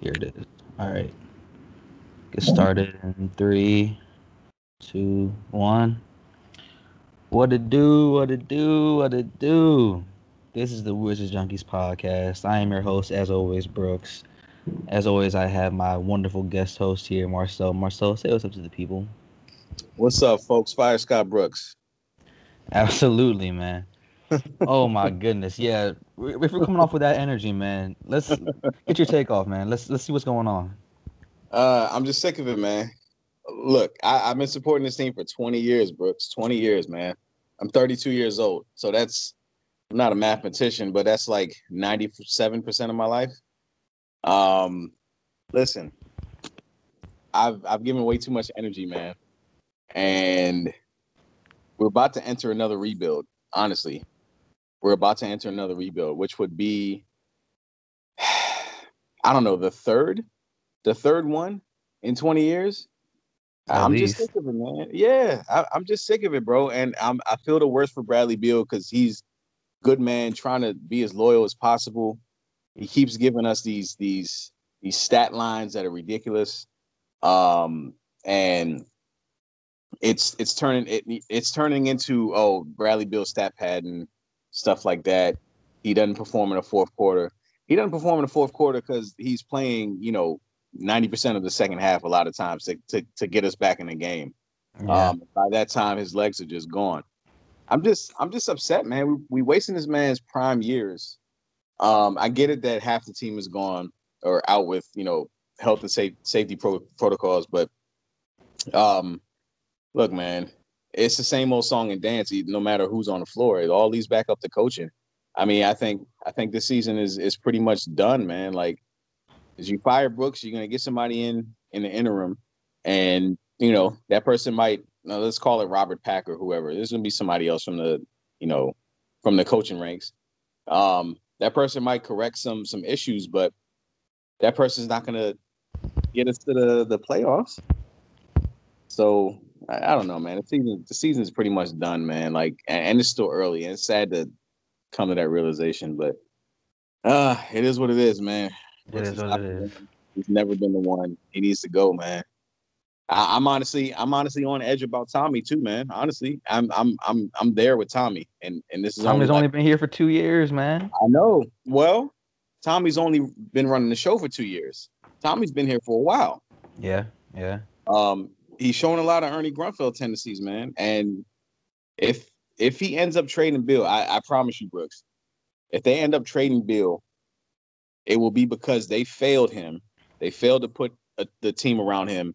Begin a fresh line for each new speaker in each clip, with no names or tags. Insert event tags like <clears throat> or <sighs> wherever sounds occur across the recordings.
Here it is. All right. Get started in three, two, one. What it do? What it do? What it do? This is the Wizards Junkies podcast. I am your host, as always, Brooks. As always, I have my wonderful guest host here, Marcel. Marcel, say what's up to the people.
What's up, folks? Fire Scott Brooks.
Absolutely, man. Oh my goodness, yeah. If we're coming off with that energy, man, let's get your take off, man. Let's let's see what's going on.
Uh, I'm just sick of it, man. Look, I, I've been supporting this team for 20 years, Brooks. 20 years, man. I'm 32 years old, so that's I'm not a mathematician, but that's like 97% of my life. Um, listen, I've I've given way too much energy, man, and we're about to enter another rebuild. Honestly, we're about to enter another rebuild, which would be, <sighs> I don't know, the third, the third one in 20 years.
At
I'm
least.
just sick of it, man. Yeah, I, I'm just sick of it, bro. And I'm I feel the worst for Bradley Beal because he's good man, trying to be as loyal as possible. He keeps giving us these these these stat lines that are ridiculous, um, and it's it's turning it it's turning into oh Bradley Beal stat pad and stuff like that. He doesn't perform in the fourth quarter. He doesn't perform in the fourth quarter because he's playing, you know, 90% of the second half a lot of times to, to, to get us back in the game.
Yeah.
Um, by that time, his legs are just gone. I'm just I'm just upset, man. We we wasting this man's prime years. Um, I get it that half the team is gone or out with you know health and safe, safety pro- protocols, but um, look, man, it's the same old song and dance. No matter who's on the floor, it all leads back up to coaching. I mean, I think I think this season is is pretty much done, man. Like, as you fire Brooks, you're gonna get somebody in in the interim, and you know that person might let's call it Robert Packer, whoever. There's gonna be somebody else from the you know from the coaching ranks. Um, that person might correct some some issues, but that person's not gonna get us to the the playoffs. So I, I don't know, man. The season the season's pretty much done, man. Like, and, and it's still early, and it's sad to come to that realization, but uh it is what it is, man.
It is what it is.
He's never been the one. He needs to go, man. I, I'm honestly, I'm honestly on edge about Tommy too, man. Honestly, I'm, I'm, I'm, I'm there with Tommy, and and this is
Tommy's
only,
only been here for two years, man.
I know. Well, Tommy's only been running the show for two years. Tommy's been here for a while.
Yeah, yeah.
Um, he's shown a lot of Ernie Grunfeld tendencies, man. And if if he ends up trading Beal, I, I promise you, Brooks, if they end up trading Beal, it will be because they failed him. They failed to put a, the team around him.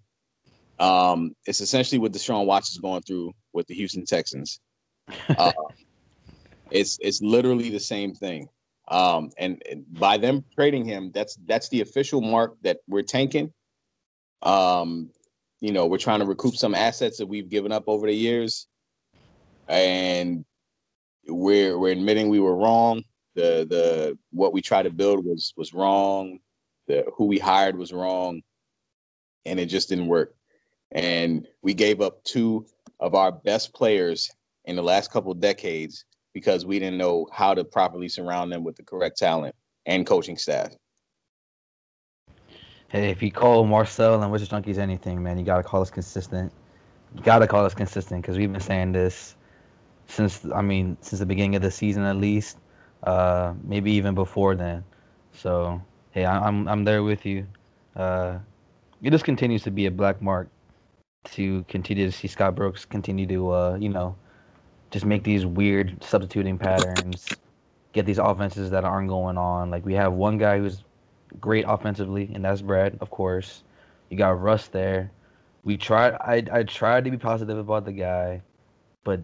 Um, it's essentially what Deshaun Watson is going through with the Houston Texans. <laughs> Uh, it's it's literally the same thing. Um, and, and by them trading him, that's that's the official mark that we're tanking. Um, you know, we're trying to recoup some assets that we've given up over the years, and we're we're admitting we were wrong. The the what we tried to build was was wrong. The who we hired was wrong, and it just didn't work. And we gave up two of our best players in the last couple of decades because we didn't know how to properly surround them with the correct talent and coaching staff.
Hey, if you call Marcel and Wizard Junkies anything, man, you gotta call us consistent. You gotta call us consistent because we've been saying this since I mean since the beginning of the season at least, uh, maybe even before then. So hey, I, I'm I'm there with you. Uh, it just continues to be a black mark to continue to see Scott Brooks continue to uh, you know just make these weird substituting patterns, get these offenses that aren't going on. Like we have one guy who's great offensively, and that's Brad, of course. You got Russ there. We tried. I I tried to be positive about the guy, but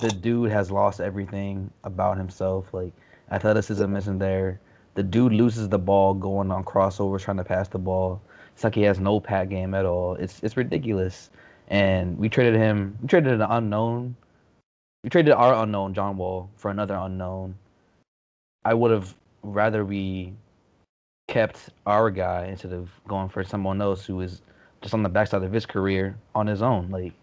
the dude has lost everything about himself. Like athleticism isn't there. The dude loses the ball going on crossovers, trying to pass the ball. It's like he has no pat game at all. It's it's ridiculous. And we traded him. We traded an unknown. We traded our unknown John Wall for another unknown. I would have rather we kept our guy instead of going for someone else who is just on the backside of his career on his own. Like,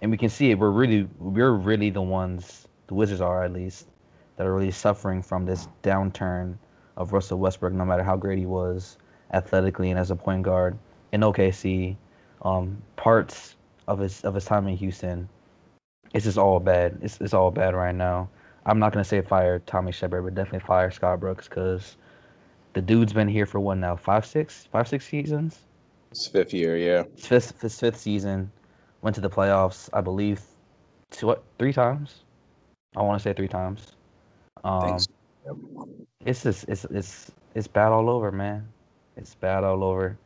and we can see it. We're really, we're really the ones, the Wizards are at least, that are really suffering from this downturn of Russell Westbrook. No matter how great he was, athletically and as a point guard in OKC. Um, parts of his of his time in Houston, it's just all bad. It's it's all bad right now. I'm not gonna say fire Tommy Sheppard, but definitely fire Scott Brooks because the dude's been here for one now five six five six seasons.
It's fifth year, yeah.
It's fifth his fifth season. Went to the playoffs, I believe, two what three times. I want to say three times. Um,
so.
it's just it's it's it's bad all over, man. It's bad all over.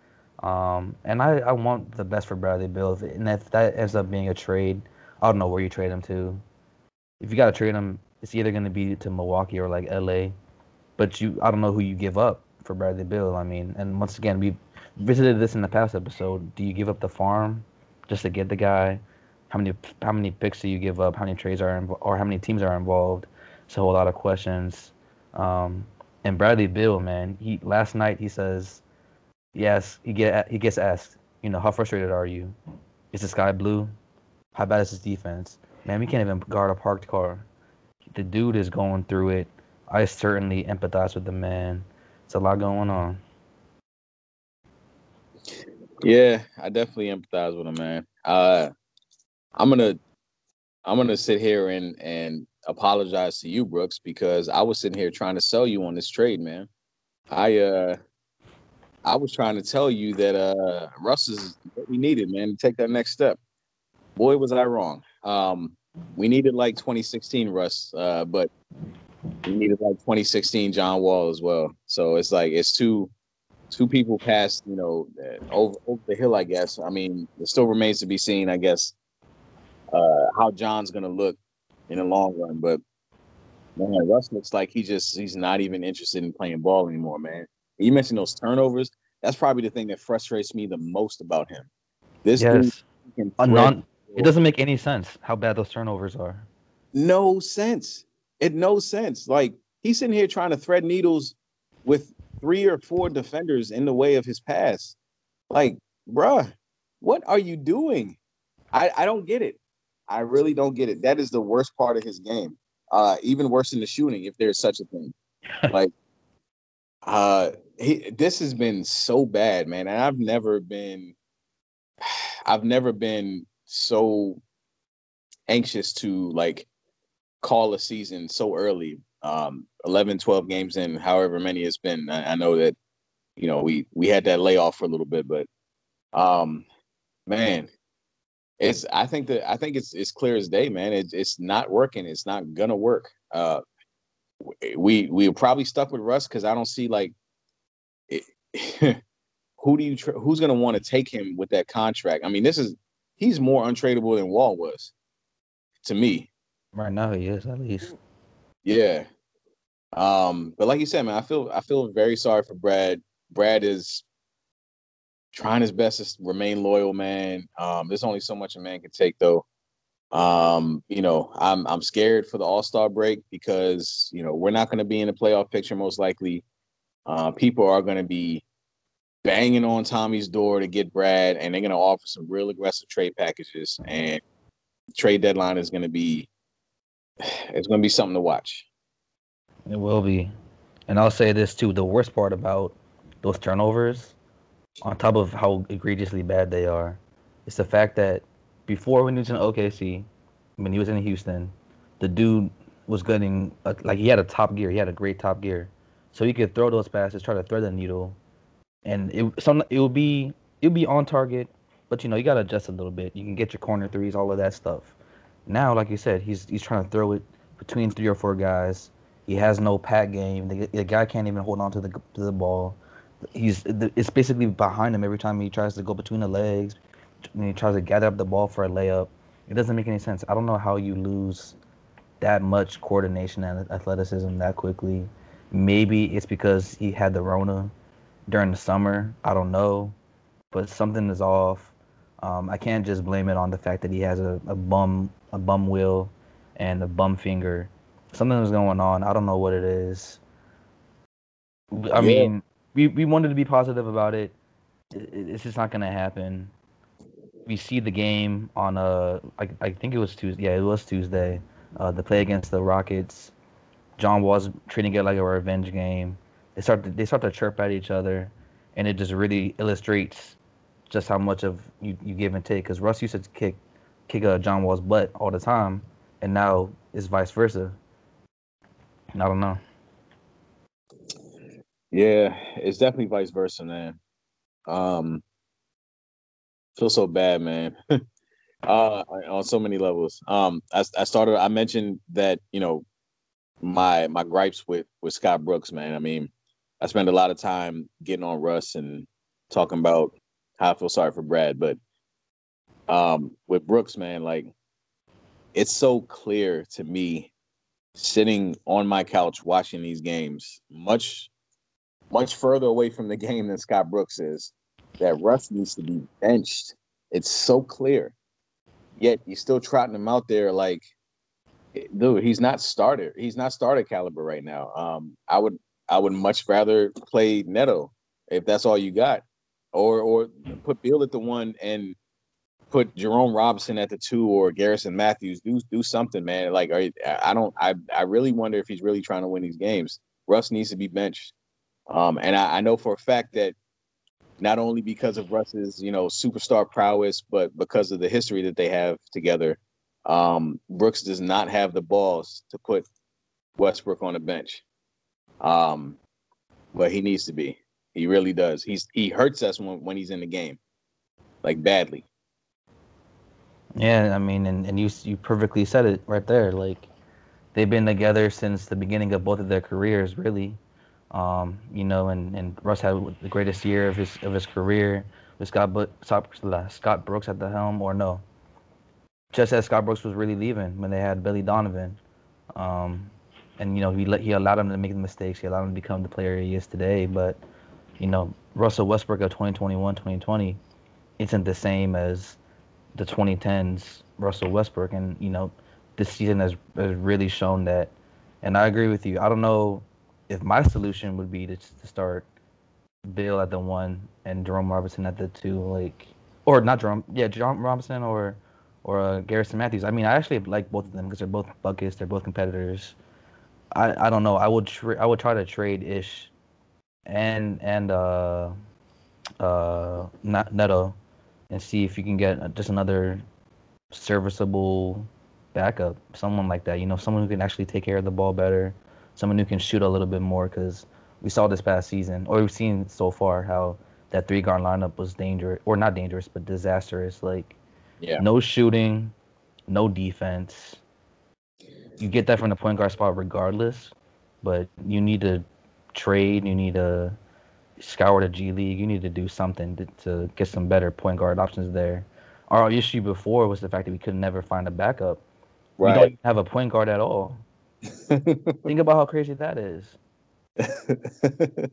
Um, and I, I want the best for Bradley Beal. And if that ends up being a trade, I don't know where you trade him to. If you got to trade him, it's either going to be to Milwaukee or like LA. But you, I don't know who you give up for Bradley Beal. I mean, and once again, we visited this in the past episode. Do you give up the farm just to get the guy? How many how many picks do you give up? How many trades are invo- or how many teams are involved? It's a whole lot of questions. Um, and Bradley Beal, man, he last night he says, yes, he get he gets asked, you know, how frustrated are you? Is the sky blue? How bad is his defense? Man, we can't even guard a parked car. The dude is going through it. I certainly empathize with the man. It's a lot going on.
Yeah, I definitely empathize with him, man. Uh, I'm gonna I'm gonna sit here and and apologize to you, Brooks, because I was sitting here trying to sell you on this trade, man. I uh I was trying to tell you that uh Russ is what we needed, man, to take that next step. Boy, was I wrong. Um we needed like 2016 Russ, uh, but we needed like 2016 John Wall as well. So it's like it's two two people past, you know, over, over the hill, I guess. I mean, it still remains to be seen, I guess, uh, how John's gonna look in the long run. But man, Russ looks like he just he's not even interested in playing ball anymore, man. You mentioned those turnovers. That's probably the thing that frustrates me the most about him. This
yes. non, it doesn't make any sense how bad those turnovers are.
No sense. It no sense. Like he's sitting here trying to thread needles with three or four defenders in the way of his pass. Like, bruh, what are you doing? I, I don't get it. I really don't get it. That is the worst part of his game. Uh, even worse than the shooting, if there's such a thing. <laughs> like, uh, he this has been so bad, man. And I've never been, <sighs> I've never been so anxious to like call a season so early. Um, 11, 12 games in, however many it's been. I, I know that, you know, we we had that layoff for a little bit, but um, man, it's I think that I think it's it's clear as day, man. It, it's not working. It's not gonna work. Uh, we we are probably stuck with Russ because I don't see like it, <laughs> who do you tr- who's gonna want to take him with that contract. I mean, this is he's more untradeable than Wall was to me.
Right now, he is at least.
Yeah. Um, but like you said, man, I feel I feel very sorry for Brad. Brad is trying his best to remain loyal, man. Um, there's only so much a man can take, though. Um, you know, I'm I'm scared for the All Star break because you know we're not going to be in the playoff picture most likely. Uh, people are going to be banging on Tommy's door to get Brad, and they're going to offer some real aggressive trade packages. And trade deadline is going to be it's going to be something to watch.
It will be, and I'll say this too: the worst part about those turnovers on top of how egregiously bad they are, is the fact that before when he was in OKC, when he was in Houston, the dude was getting a, uh, like he had a top gear. He had a great top gear, so he could throw those passes, try to thread the needle, and it some it would be it would be on target, but you know you gotta adjust a little bit. You can get your corner threes, all of that stuff. Now, like you said, he's he's trying to throw it between three or four guys. He has no pat game. The, the guy can't even hold on to the to the ball he's it's basically behind him every time he tries to go between the legs and he tries to gather up the ball for a layup. It doesn't make any sense. I don't know how you lose that much coordination and athleticism that quickly. Maybe it's because he had the Rona during the summer. I don't know, but something is off. Um, I can't just blame it on the fact that he has a, a bum a bum wheel and a bum finger. Something was going on. I don't know what it is. I yeah. mean, we we wanted to be positive about it. It's just not gonna happen. We see the game on a I, I think it was Tuesday. Yeah, it was Tuesday. Uh, the play against the Rockets. John was treating it like a revenge game. They start to, they start to chirp at each other, and it just really illustrates just how much of you, you give and take. Because Russ used to kick kick uh, John Wall's butt all the time, and now it's vice versa. I don't know.
Yeah, it's definitely vice versa, man. Um, feel so bad, man. <laughs> uh, on so many levels. Um, I, I started. I mentioned that you know my my gripes with with Scott Brooks, man. I mean, I spend a lot of time getting on Russ and talking about how I feel sorry for Brad, but um, with Brooks, man, like it's so clear to me sitting on my couch watching these games, much much further away from the <laughs> game than Scott Brooks is, that Russ needs to be benched. It's so clear. Yet you're still trotting him out there like dude, he's not starter. He's not starter caliber right now. Um, I would I would much rather play Neto if that's all you got, or or put Beal at the one and put Jerome Robinson at the two or Garrison Matthews. Do do something, man. Like I don't. I I really wonder if he's really trying to win these games. Russ needs to be benched. Um, and I, I know for a fact that not only because of Russ's, you know, superstar prowess, but because of the history that they have together, um, Brooks does not have the balls to put Westbrook on the bench. Um, but he needs to be. He really does. He's he hurts us when, when he's in the game, like badly.
Yeah, I mean, and, and you you perfectly said it right there. Like they've been together since the beginning of both of their careers, really. Um, you know, and, and Russ had the greatest year of his of his career with Scott Scott Brooks at the helm, or no, just as Scott Brooks was really leaving when they had Billy Donovan. Um, and you know he let, he allowed him to make the mistakes. He allowed him to become the player he is today. But you know Russell Westbrook of 2021, 2020 isn't the same as the 2010s Russell Westbrook. And you know this season has, has really shown that. And I agree with you. I don't know if my solution would be to, to start Beal at the one and Jerome Robinson at the two, like or not Jerome, yeah, Jerome Robinson or or uh, Garrison Matthews. I mean, I actually like both of them because they're both buckets. They're both competitors. I, I don't know. I would tra- I would try to trade Ish and and uh uh Neto and see if you can get uh, just another serviceable backup, someone like that. You know, someone who can actually take care of the ball better, someone who can shoot a little bit more. Because we saw this past season, or we've seen so far, how that three guard lineup was dangerous, or not dangerous, but disastrous. Like yeah. No shooting, no defense. You get that from the point guard spot regardless, but you need to trade. You need to scour the G League. You need to do something to, to get some better point guard options there. Our issue before was the fact that we could never find a backup. Right. We don't have a point guard at all. <laughs> Think about how crazy that is. <laughs>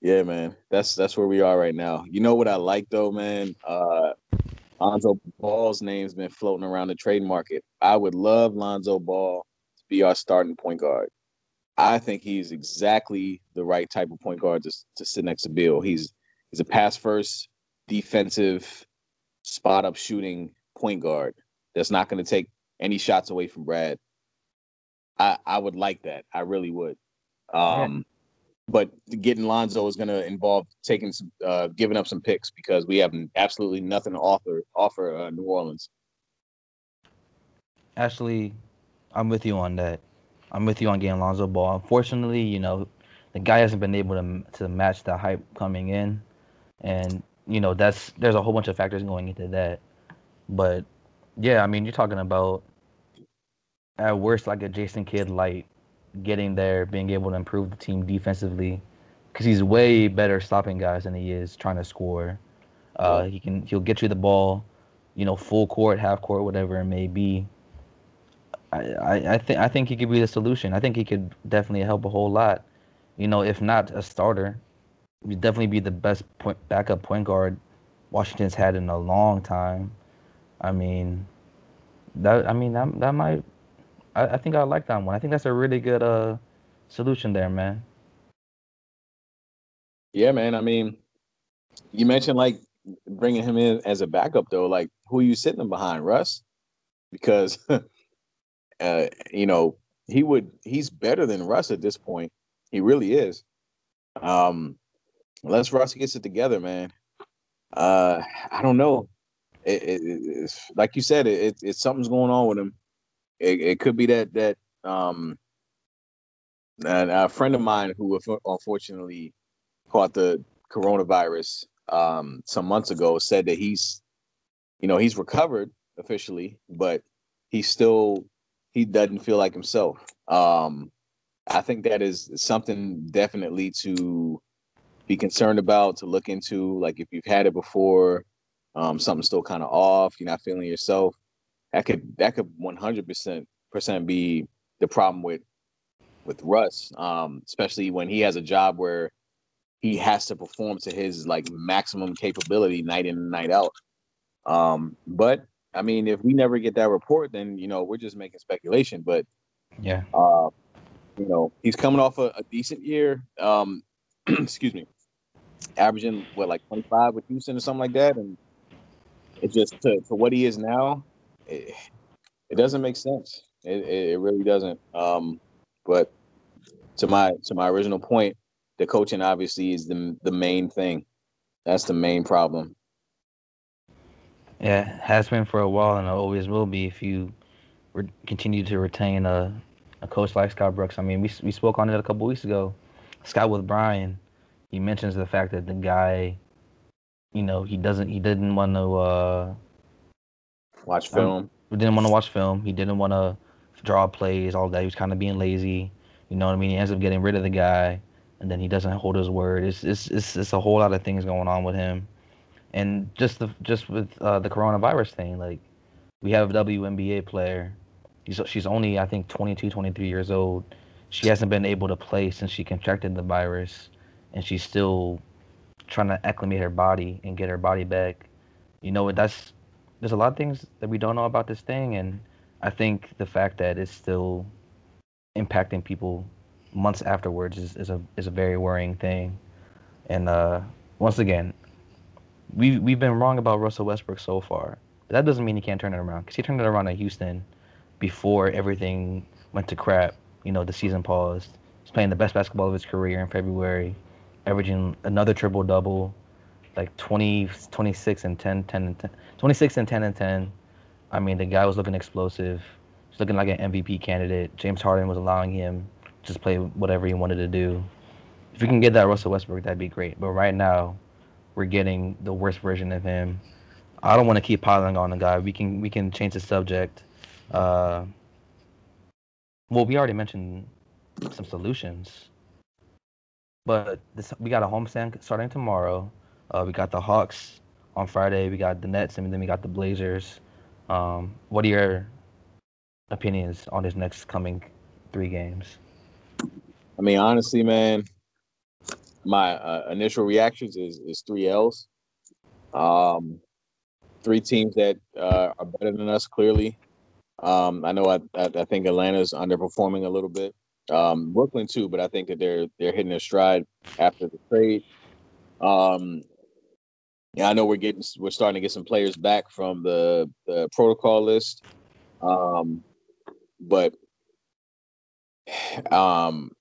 yeah, man. That's that's where we are right now. You know what I like though, man? Uh Lonzo Ball's name's been floating around the trade market. I would love Lonzo Ball to be our starting point guard. I think he's exactly the right type of point guard to, to sit next to Beal. He's he's a pass first, defensive, spot up shooting point guard that's not going to take any shots away from Brad. I I would like that. I really would. Um, but getting Lonzo is going to involve taking some, uh, giving up some picks because we have absolutely nothing to offer offer uh, New Orleans.
Actually, I'm with you on that. I'm with you on getting Lonzo Ball. Unfortunately, you know, the guy hasn't been able to to match the hype coming in, and you know that's there's a whole bunch of factors going into that. But yeah, I mean, you're talking about at worst like a Jason Kidd light getting there, being able to improve the team defensively, because he's way better stopping guys than he is trying to score. Uh, he can he'll get you the ball, you know, full court, half court, whatever it may be. I, I, think I think he could be the solution. I think he could definitely help a whole lot. You know, if not a starter, he'd definitely be the best point backup point guard Washington's had in a long time. I mean, that I mean that that might I, I think I like that one. I think that's a really good uh solution there, man.
Yeah, man. I mean, you mentioned like bringing him in as a backup though. Like, who are you sitting behind, Russ? Because, <laughs> uh, you know, he would. He's better than Russ at this point. He really is. Um, unless Russ gets it together, man. Uh, I don't know. It, it, it's like you said, it, it's something's going on with him. It, it could be that that um, and a friend of mine who unfortunately caught the coronavirus um, some months ago said that he's, you know, he's recovered officially, but he's still he doesn't feel like himself. Um, I think that is something definitely to be concerned about, to look into. Like if you've had it before, um, something's still kind of off, you're not feeling yourself. That could that could 100 percent percent be the problem with with Russ, um, especially when he has a job where he has to perform to his like maximum capability night in and night out. Um, but I mean, if we never get that report, then you know we're just making speculation. But
yeah,
uh, you know, he's coming off a, a decent year. Um, <clears throat> excuse me, averaging what like 25 with Houston or something like that, and it just to, to what he is now, it, it doesn't make sense. It, it, it really doesn't. Um, but to my to my original point, the coaching obviously is the the main thing. That's the main problem.
Yeah, has been for a while and always will be if you re- continue to retain a, a coach like Scott Brooks. I mean, we we spoke on it a couple weeks ago. Scott with Brian, he mentions the fact that the guy, you know, he doesn't he didn't want to uh,
watch film.
Um, didn't want to watch film. He didn't want to draw plays, all that. He was kind of being lazy. You know what I mean? He ends up getting rid of the guy, and then he doesn't hold his word. It's it's it's, it's a whole lot of things going on with him, and just the just with uh, the coronavirus thing. Like we have a WNBA player. She's she's only I think 22, 23 years old. She hasn't been able to play since she contracted the virus, and she's still trying to acclimate her body and get her body back. You know, that's there's a lot of things that we don't know about this thing, and I think the fact that it's still impacting people months afterwards is, is a is a very worrying thing. And uh, once again, we we've been wrong about Russell Westbrook so far. But that doesn't mean he can't turn it around because he turned it around at Houston before everything went to crap. You know, the season paused. He's playing the best basketball of his career in February, averaging another triple double, like 20, 26 and 10, 10 and 10, 26 and 10 and 10. I mean, the guy was looking explosive He's looking like an MVP candidate. James Harden was allowing him to just play whatever he wanted to do. If we can get that Russell Westbrook, that'd be great. But right now, we're getting the worst version of him. I don't want to keep piling on the guy. We can we can change the subject. Uh, well, we already mentioned some solutions, but this, we got a homestand starting tomorrow. Uh, we got the Hawks on Friday. We got the Nets, and then we got the Blazers. Um, what are your opinions on his next coming three games?
I mean, honestly, man, my uh, initial reactions is is three L's. Um, three teams that uh, are better than us, clearly. Um, I know I, I, I think Atlanta's underperforming a little bit. Um, Brooklyn too, but I think that they're they're hitting their stride after the trade. Um, yeah, I know we're getting we're starting to get some players back from the the protocol list. Um, but <sighs> um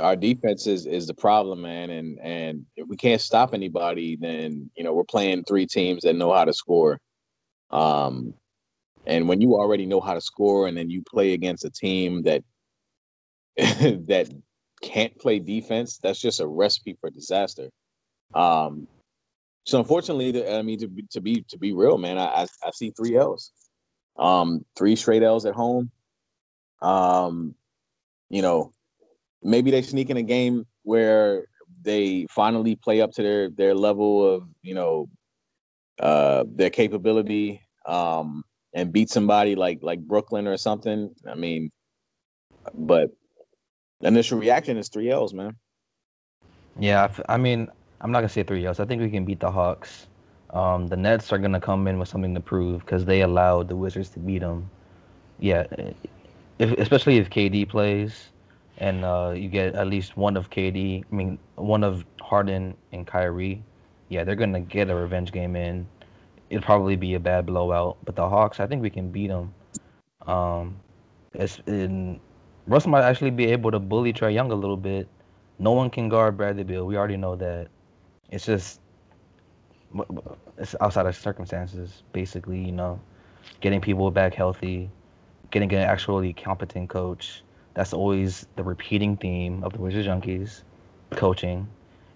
our defense is is the problem, man, and and if we can't stop anybody, then you know we're playing three teams that know how to score. Um, and when you already know how to score, and then you play against a team that <laughs> that can't play defense, that's just a recipe for disaster. Um, so unfortunately, I mean to be to be to be real, man, I I, I see three L's, um, three straight L's at home. Um, you know, maybe they sneak in a game where they finally play up to their their level of you know uh their capability um and beat somebody like like Brooklyn or something. I mean, but initial reaction is three L's, man.
Yeah, I mean, I'm not gonna say three L's. I think we can beat the Hawks. Um, the Nets are gonna come in with something to prove because they allowed the Wizards to beat them. Yeah, if, especially if KD plays, and uh, you get at least one of KD, I mean one of Harden and Kyrie, yeah, they're gonna get a revenge game in. It'll probably be a bad blowout, but the Hawks, I think we can beat them. Um, it's in, Russ might actually be able to bully Trae Young a little bit. No one can guard Bradley Beal. We already know that. it's just it's outside of circumstances. Basically, you know, getting people back healthy, getting an actually competent coach. That's always the repeating theme of the Wizard Junkies, coaching,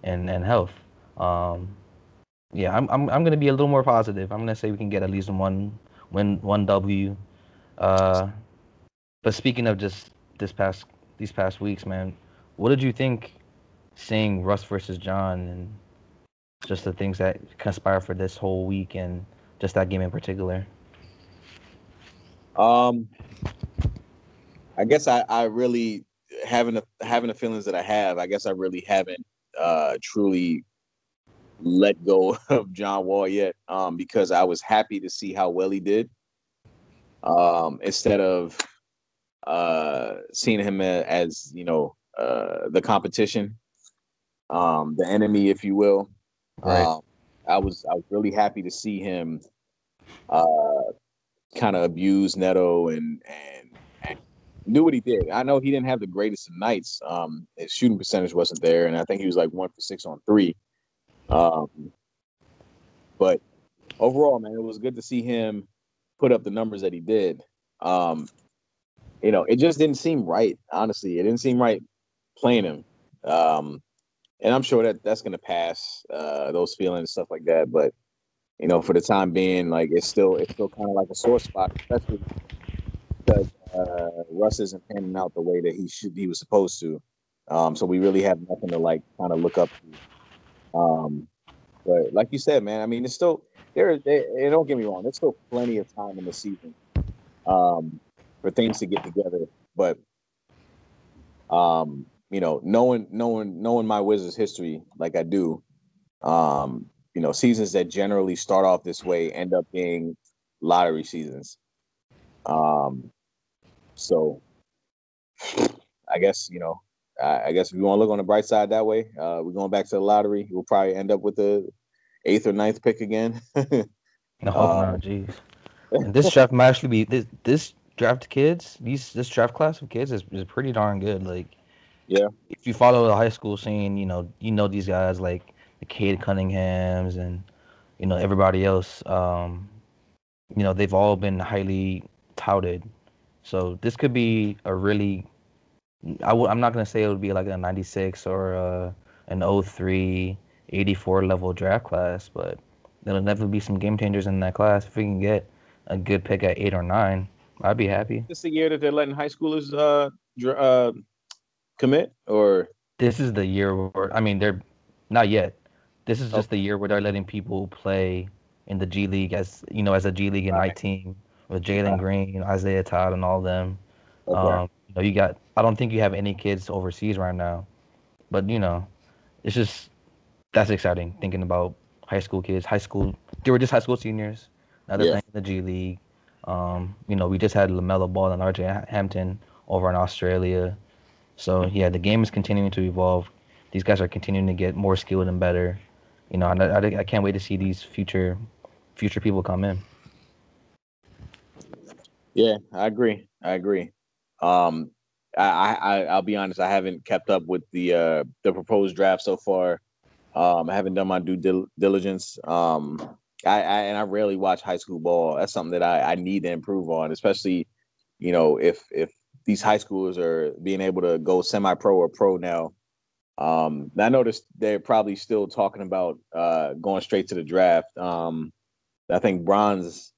and and health. Um, yeah, I'm I'm I'm gonna be a little more positive. I'm gonna say we can get at least one win, one W. Uh, but speaking of just this past these past weeks, man, what did you think seeing Russ versus John and just the things that conspire for this whole week and just that game in particular?
Um, I guess I, I really having the having the feelings that I have. I guess I really haven't uh, truly let go <laughs> of John Wall yet, um, because I was happy to see how well he did. Um, instead of uh, seeing him as you know uh, the competition, um, the enemy, if you will. Right. Um, I was I was really happy to see him uh, kind of abuse Neto and, and, and knew what he did. I know he didn't have the greatest of nights. Um, his shooting percentage wasn't there, and I think he was like one for six on three. Um, but overall, man, it was good to see him put up the numbers that he did. Um, you know, it just didn't seem right. Honestly, it didn't seem right playing him. Um, and I'm sure that that's to pass uh, those feelings, stuff like that. But you know, for the time being, like it's still it's still kind of like a sore spot, especially because uh, Russ isn't panning out the way that he should he was supposed to. Um, so we really have nothing to like kind of look up to. Um, but like you said, man, I mean, it's still there. They, don't get me wrong. There's still plenty of time in the season um, for things to get together. But um, you know, knowing knowing knowing my Wizards history like I do, um, you know, seasons that generally start off this way end up being lottery seasons. Um, so I guess you know, I, I guess if you want to look on the bright side that way, uh, we're going back to the lottery. We'll probably end up with the eighth or ninth pick again.
no, <laughs> uh, no, jeez. And this draft might actually be this this draft kids. These this draft class of kids is, is pretty darn good. Like,
yeah,
if you follow the high school scene, you know you know these guys like the Cade Cunninghams and you know everybody else. Um, you know they've all been highly touted. So this could be a really. i w- I'm not gonna say it would be like a 96 or a, an 03, 84 level draft class, but there'll never be some game changers in that class. If we can get a good pick at eight or nine, I'd be happy.
This the year that they're letting high schoolers uh, dr- uh commit, or
this is the year where I mean they're not yet. This is just the year where they're letting people play in the G League as you know as a G League and right. team with Jalen Green, Isaiah Todd, and all them. Okay. Um, you know, you got. I don't think you have any kids overseas right now, but you know, it's just that's exciting thinking about high school kids. High school, they were just high school seniors. Now they're yeah. playing in the G League. Um, you know, we just had LaMelo Ball and RJ Hampton over in Australia. So yeah, the game is continuing to evolve. These guys are continuing to get more skilled and better you know, I, I, I can't wait to see these future future people come in.
Yeah, I agree. I agree. Um, I, I I'll be honest. I haven't kept up with the uh, the proposed draft so far. Um, I haven't done my due dil- diligence. Um, I, I, and I rarely watch high school ball. That's something that I, I need to improve on, especially you know if if these high schoolers are being able to go semi pro or pro now. Um, I noticed they're probably still talking about uh, going straight to the draft. Um, I think Bron's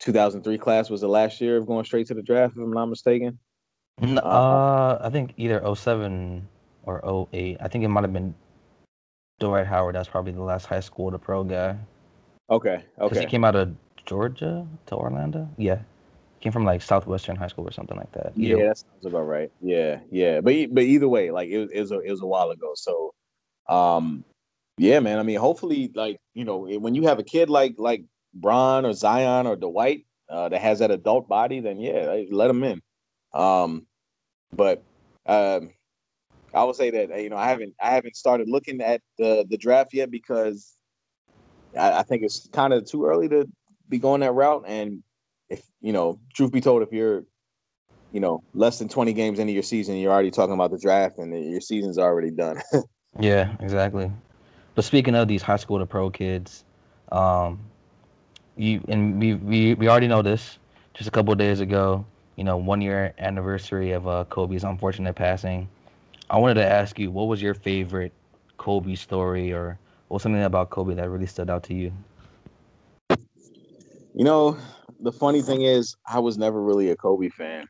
2003 class was the last year of going straight to the draft, if I'm not mistaken.
Uh, uh I think either 07 or 08. I think it might have been Dwight Howard. That's probably the last high school to pro guy.
Okay. Okay.
Because he came out of Georgia to Orlando. Yeah. Came from like Southwestern High School or something like that.
Either yeah, that sounds about right. Yeah, yeah. But but either way, like it was it was a, it was a while ago. So, um, yeah, man. I mean, hopefully, like you know, when you have a kid like like Bron or Zion or Dwight uh, that has that adult body, then yeah, let them in. Um, but um, I would say that you know I haven't I haven't started looking at the the draft yet because I, I think it's kind of too early to be going that route and if you know, truth be told, if you're you know less than 20 games into your season, you're already talking about the draft, and your season's already done. <laughs>
yeah, exactly. but speaking of these high school to pro kids, um, you and we, we we already know this. Just a couple days ago, you know, one year anniversary of uh, Kobe's unfortunate passing. I wanted to ask you, what was your favorite Kobe story, or what was something about Kobe that really stood out to you?
You know, the funny thing is, I was never really a Kobe fan.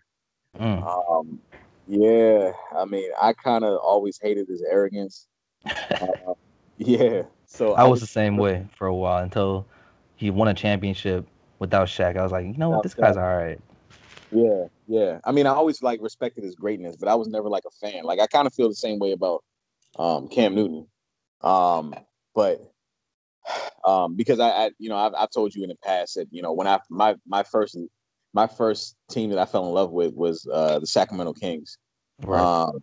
Mm. Um, yeah, I mean, I kind of always hated his arrogance. <laughs> uh, yeah, so
I, I was the same way for a while until he won a championship without Shaq. I was like, you know what, this guy's all right.
Yeah, yeah. I mean, I always like respected his greatness, but I was never like a fan. Like I kind of feel the same way about um, Cam Newton. Um, but um, because I, I, you know, I've, I've told you in the past that you know when I my my first my first team that I fell in love with was uh, the Sacramento Kings. Right. Um,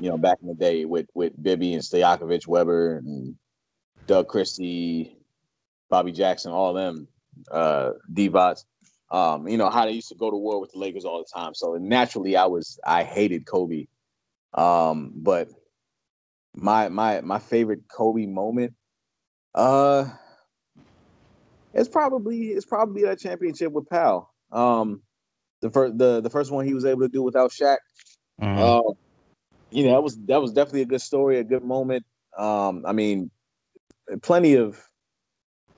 you know, back in the day with with Bibby and Stojakovic, Webber and Doug Christie, Bobby Jackson, all them, uh, D-Bots. Um, you know how they used to go to war with the Lakers all the time. So naturally, I was I hated Kobe. Um, but my my my favorite Kobe moment, uh, it's probably it's probably that championship with Pau. Um, the first the the first one he was able to do without Shaq. Mm-hmm. Uh, you know that was that was definitely a good story, a good moment. Um, I mean, plenty of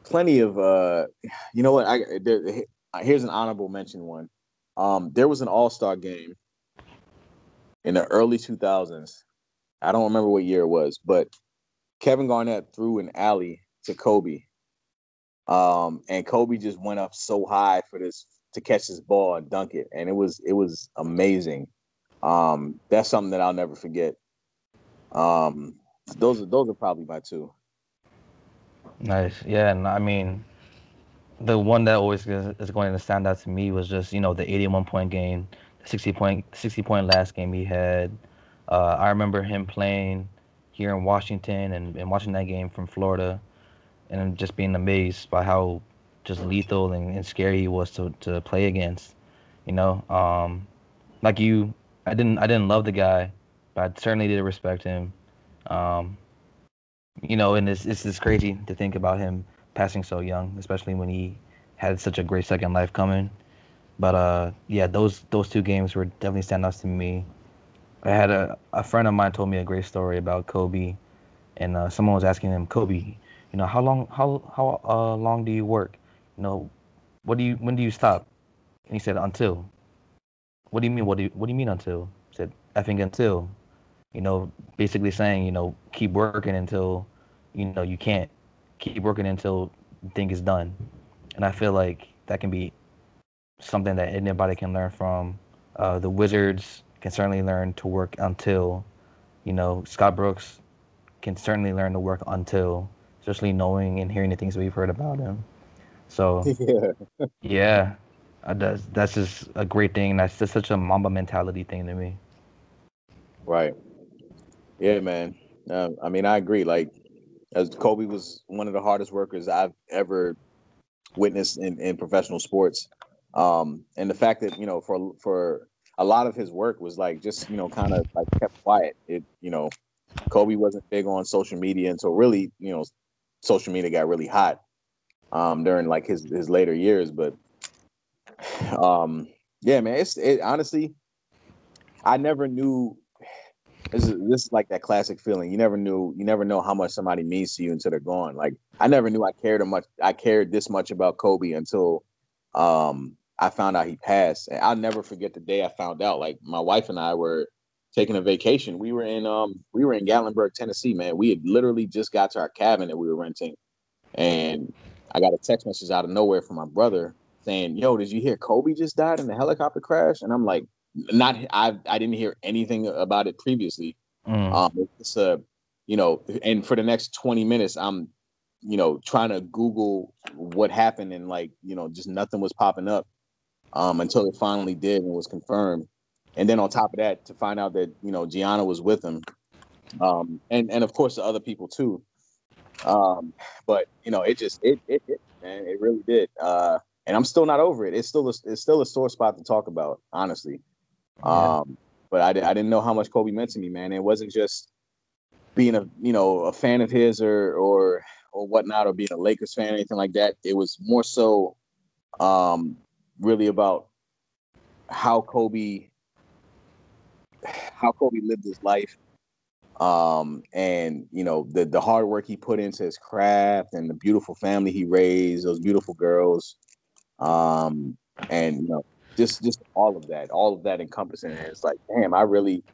plenty of uh, you know what I there, here's an honorable mention one. Um, there was an All Star game in the early 2000s. I don't remember what year it was, but Kevin Garnett threw an alley to Kobe. Um, and Kobe just went up so high for this to catch this ball and dunk it, and it was it was amazing. Um, that's something that I'll never forget. Um, those are those are probably my two.
Nice, yeah, and I mean, the one that always is going to stand out to me was just you know the 81 point game, the 60 point 60 point last game he had. Uh, I remember him playing here in Washington and, and watching that game from Florida, and just being amazed by how just lethal and, and scary he was to, to play against. You know, um, like you, I didn't I didn't love the guy, but I certainly did respect him. Um, you know, and it's it's just crazy to think about him passing so young, especially when he had such a great second life coming. But uh, yeah, those those two games were definitely standouts to me. I had a a friend of mine told me a great story about Kobe, and uh, someone was asking him, Kobe, you know, how long how how uh, long do you work? You know, what do you when do you stop? And he said, until. What do you mean? What do you what do you mean until? He said, effing until. You know, basically saying, you know, keep working until, you know, you can't. Keep working until the thing is done. And I feel like that can be something that anybody can learn from. Uh, the Wizards can certainly learn to work until, you know, Scott Brooks can certainly learn to work until, especially knowing and hearing the things we've heard about him. So <laughs> yeah, yeah, that's that's just a great thing. That's just such a Mamba mentality thing to me.
Right. Yeah, man. Uh, I mean, I agree. Like, as Kobe was one of the hardest workers I've ever witnessed in, in professional sports. Um, and the fact that you know, for for a lot of his work was like just you know, kind of like kept quiet. It you know, Kobe wasn't big on social media until really you know, social media got really hot um, during like his his later years. But <sighs> um, yeah, man, it's it honestly, I never knew. This is, this is like that classic feeling. You never knew. You never know how much somebody means to you until they're gone. Like I never knew I cared much. I cared this much about Kobe until um, I found out he passed. And I'll never forget the day I found out. Like my wife and I were taking a vacation. We were in um we were in Gatlinburg, Tennessee, man. We had literally just got to our cabin that we were renting. And I got a text message out of nowhere from my brother saying, "Yo, did you hear Kobe just died in the helicopter crash?" And I'm like, "Not, I, I didn't hear anything about it previously." Mm. Um, it's a, you know, and for the next 20 minutes, I'm, you know, trying to Google what happened, and like, you know, just nothing was popping up, um, until it finally did and was confirmed. And then on top of that, to find out that you know Gianna was with him, um, and and of course the other people too. Um, but you know, it just it it hit, man. It really did. Uh, and I'm still not over it. It's still a, it's still a sore spot to talk about, honestly. Yeah. Um, but I, I didn't know how much Kobe meant to me, man. It wasn't just being a you know a fan of his or or or whatnot, or being a Lakers fan, or anything like that. It was more so um, really about how Kobe how Kobe lived his life um and you know the the hard work he put into his craft and the beautiful family he raised those beautiful girls um and you know just just all of that all of that encompassing it. it's like damn i really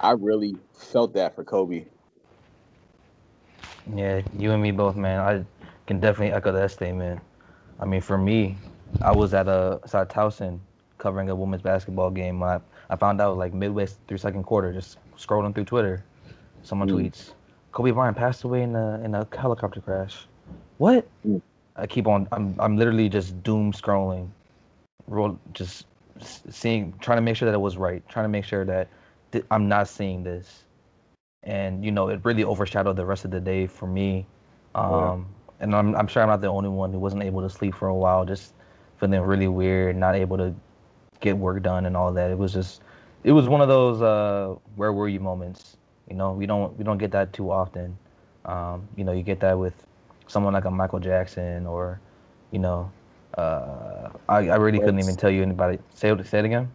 i really felt that for kobe
Yeah, you and me both, man. I can definitely echo that statement. I mean, for me, I was at a South Towson covering a women's basketball game. I, I found out like midway through second quarter, just scrolling through Twitter, someone
Mm.
tweets, Kobe Bryant passed away in a in a helicopter crash. What?
Mm.
I keep on. I'm I'm literally just doom scrolling, roll just seeing, trying to make sure that it was right, trying to make sure that th- I'm not seeing this, and you know it really overshadowed the rest of the day for me. Um, and I'm I'm sure I'm not the only one who wasn't able to sleep for a while, just feeling really weird, not able to get work done and all that. It was just, it was one of those uh, where were you moments. You know, we don't we don't get that too often. Um, you know, you get that with someone like a Michael Jackson or, you know, uh, I I really couldn't even tell you anybody. Say it say it again.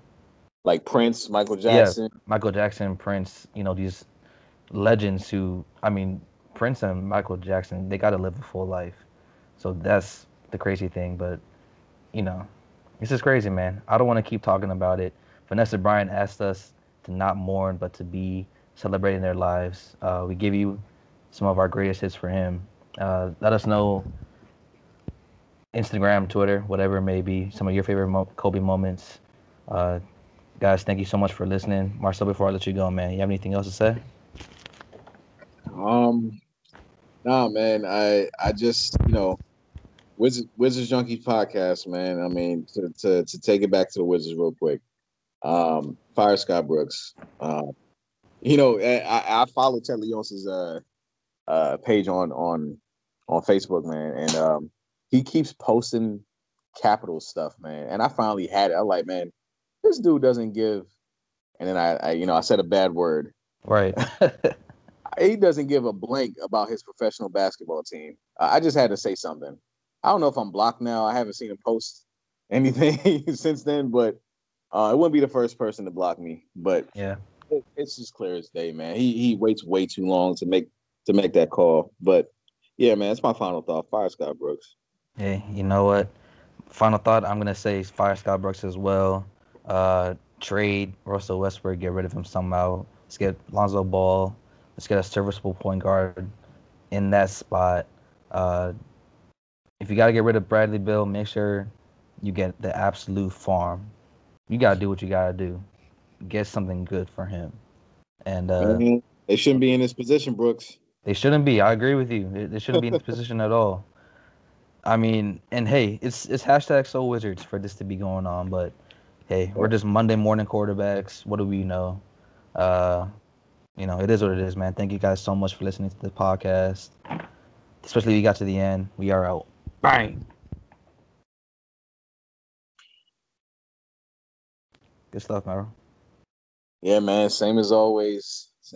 like prince michael jackson Yeah,
Michael Jackson, Prince, you know, these legends who, I mean, Prince and Michael Jackson, they got to live a full life. So that's the crazy thing. But, you know, this is crazy, man. I don't want to keep talking about it. Vanessa Bryant asked us to not mourn, but to be celebrating their lives. Uh, we give you some of our greatest hits for him. Uh, let us know Instagram, Twitter, whatever it may be, some of your favorite mo- Kobe moments. Uh, guys, thank you so much for listening. Marcel, before I let you go, man, you have anything else to say?
Um, nah, man. I I just you know, Wizard Wizards Junkies podcast, man. I mean, to to to take it back to the Wizards real quick. Um, Fire Scott Brooks. Um, you know, I I I follow Ted Leonsis's uh uh page on on on Facebook, man, and um he keeps posting capital stuff, man. And I finally had it. I'm like, man, this dude doesn't give. And then I, I you know, I said a bad word
Right. <laughs>
he doesn't give a blank about his professional basketball team. Uh, I just had to say something. I don't know if I'm blocked now. I haven't seen him post <laughs> anything since then, but uh, it wouldn't be the first person to block me. But
yeah.
it, it's just clear as day, man. He he waits way too long to make to make that call. But yeah, man, that's my final thought. Fire Scott Brooks.
Hey, you know what? Final thought I'm gonna say is fire Scott Brooks as well. Uh, trade Russell Westbrook, get rid of him somehow. Let's get Lonzo Ball. Let's get a serviceable point guard in that spot. Uh, if you gotta get rid of Bradley Beal, make sure you get the absolute farm. You gotta do what you gotta do. Get something good for him. And uh.
They shouldn't be in this position, Brooks.
They shouldn't be. I agree with you. They shouldn't be in this position at all. I mean, and hey, it's it's hashtag SoWizards for this to be going on, but hey, we're just Monday morning quarterbacks. What do we know? Uh, you know, it is what it is, man. Thank you guys so much for listening to the podcast. Especially if you got to the end. We are out. Bang. Good stuff, Maro.
Yeah, man. Same as always.